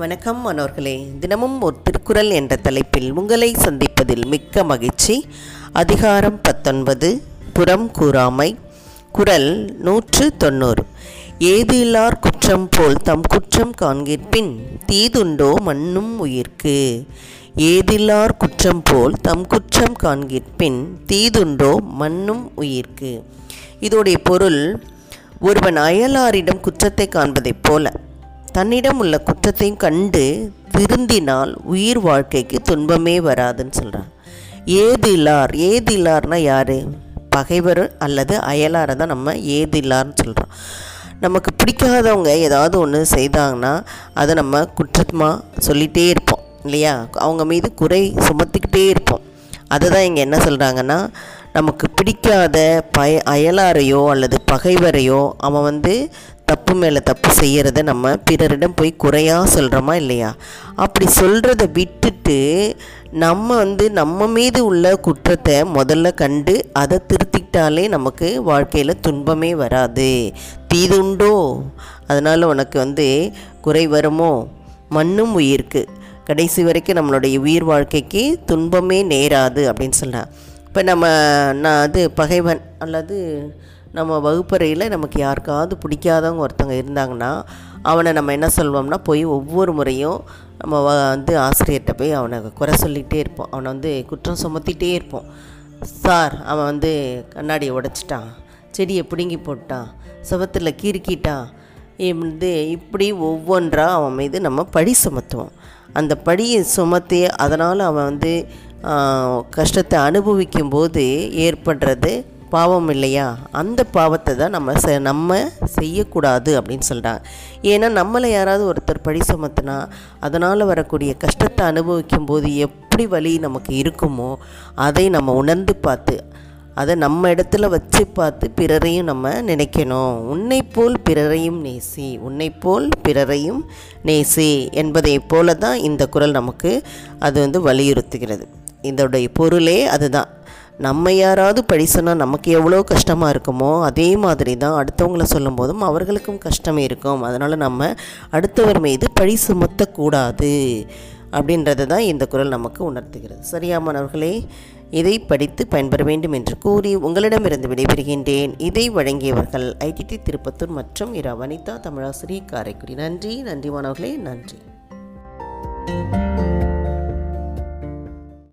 வணக்கம் மனோர்களே தினமும் ஒரு திருக்குறள் என்ற தலைப்பில் உங்களை சந்திப்பதில் மிக்க மகிழ்ச்சி. அதிகாரம் பத்தொன்பது புறம் கூறாமை. குரல் நூற்று தொண்ணூறு. ஏது இல்லார் குற்றம் போல் தம் குற்றம் காண்கிற்பின் தீதுண்டோ மண்ணும் உயிர்க்கு. ஏதில்லார் குற்றம் போல் தம் குற்றம் காண்கிற்பின் தீதுண்டோ மண்ணும் உயிர்க்கு. இதோடைய பொருள் ஒருவன் அயலாரிடம் குற்றத்தை காண்பதைப் போல தன்னிடம் உள்ள குற்றத்தையும் கண்டு திருந்தினால் உயிர் வாழ்க்கைக்கு துன்பமே வராதுன்னு சொல்கிறான் ஏதிலார் ஏதில்லார்னா யார்? பகைவர் அல்லது அயலாரை தான் நம்ம ஏதில்லார்னு சொல்கிறோம் நமக்கு பிடிக்காதவங்க ஏதாவது ஒன்று செய்தாங்கன்னா அதை நம்ம குற்றமாக சொல்லிகிட்டே இருப்போம் இல்லையா? அவங்க மீது குறை சுமத்திக்கிட்டே இருப்போம். அதை தான் இங்கே என்ன சொல்கிறாங்கன்னா நமக்கு பிடிக்காத பய அயலாரையோ அல்லது பகைவரையோ அவன் வந்து தப்பு மேலே தப்பு செய்கிறத நம்ம பிறரிடம் போய் குறையாக சொல்கிறோமா இல்லையா? அப்படி சொல்கிறத விட்டுட்டு நம்ம வந்து நம்ம மீது உள்ள குற்றத்தை முதல்ல கண்டு அதை திருத்திக்கிட்டாலே நமக்கு வாழ்க்கையில் துன்பமே வராது. தீதுண்டோ அதனால் உனக்கு வந்து குறை வருமோ? மண்ணும் உயிர்க்கு. கடைசி வரைக்கும் நம்மளுடைய உயிர் வாழ்க்கைக்கு துன்பமே நேராது அப்படின்னு சொல்கிறான் இப்போ நம்ம நான் அது பகைவன் அல்லது நம்ம வகுப்பறையில் நமக்கு யாருக்காவது பிடிக்காதவங்க ஒருத்தவங்க இருந்தாங்கன்னா அவனை நம்ம என்ன சொல்வோம்னா போய் ஒவ்வொரு முறையும் நம்ம வந்து ஆசிரியர்கிட்ட போய் அவனை குறை சொல்லிகிட்டே இருப்போம். அவனை வந்து குற்றம் சுமத்திட்டே இருப்போம். சார் அவன் வந்து கண்ணாடியை உடைச்சிட்டான். செடியை பிடுங்கி போட்டான். சுவத்தில் கீறுக்கிட்டான். வந்து இப்படி ஒவ்வொன்றா அவன் மீது நம்ம பழி சுமத்துவோம். அந்த படியை சுமத்தி அதனால் அவன் வந்து கஷ்டத்தை அனுபவிக்கும் போது ஏற்படுறது பாவம் இல்லையா? அந்த பாவத்தை தான் நம்ம செ நம்ம செய்யக்கூடாது அப்படின்னு சொல்கிறாங்க ஏன்னா நம்மளை யாராவது ஒருத்தர் பழி சுமத்துனா அதனால் வரக்கூடிய கஷ்டத்தை அனுபவிக்கும் போது எப்படி வலி நமக்கு இருக்குமோ அதை நம்ம உணர்ந்து பார்த்து அதை நம்ம இடத்துல வச்சு பார்த்து பிறரையும் நம்ம நினைக்கணும். உன்னை போல் பிறரையும் நேசி உன்னை போல் பிறரையும் நேசி என்பதை போல தான் இந்த குறள் நமக்கு அது வந்து வலியுறுத்துகிறது. இதோடைய பொருளே அதுதான். நம்ம யாராவது பழி சொன்னால் நமக்கு எவ்வளோ கஷ்டமாக இருக்குமோ அதே மாதிரி தான் அடுத்தவங்கள சொல்லும் போதும் அவர்களுக்கும் கஷ்டம் இருக்கும். அதனால் நம்ம அடுத்தவர் மீது பழி சுமத்தக்கூடாது அப்படின்றத தான் இந்த குரல் நமக்கு உணர்த்துகிறது. சரியா மாணவர்களே? இதை படித்து பயன்பெற வேண்டும் என்று கூறி உங்களிடமிருந்து விடைபெறுகின்றேன். இதை வழங்கியவர்கள் ஐடிடி திருப்பத்தூர் மற்றும் இரா. வனிதா தமிழாசிரி காரைக்குடி. நன்றி நன்றி மாணவர்களே நன்றி.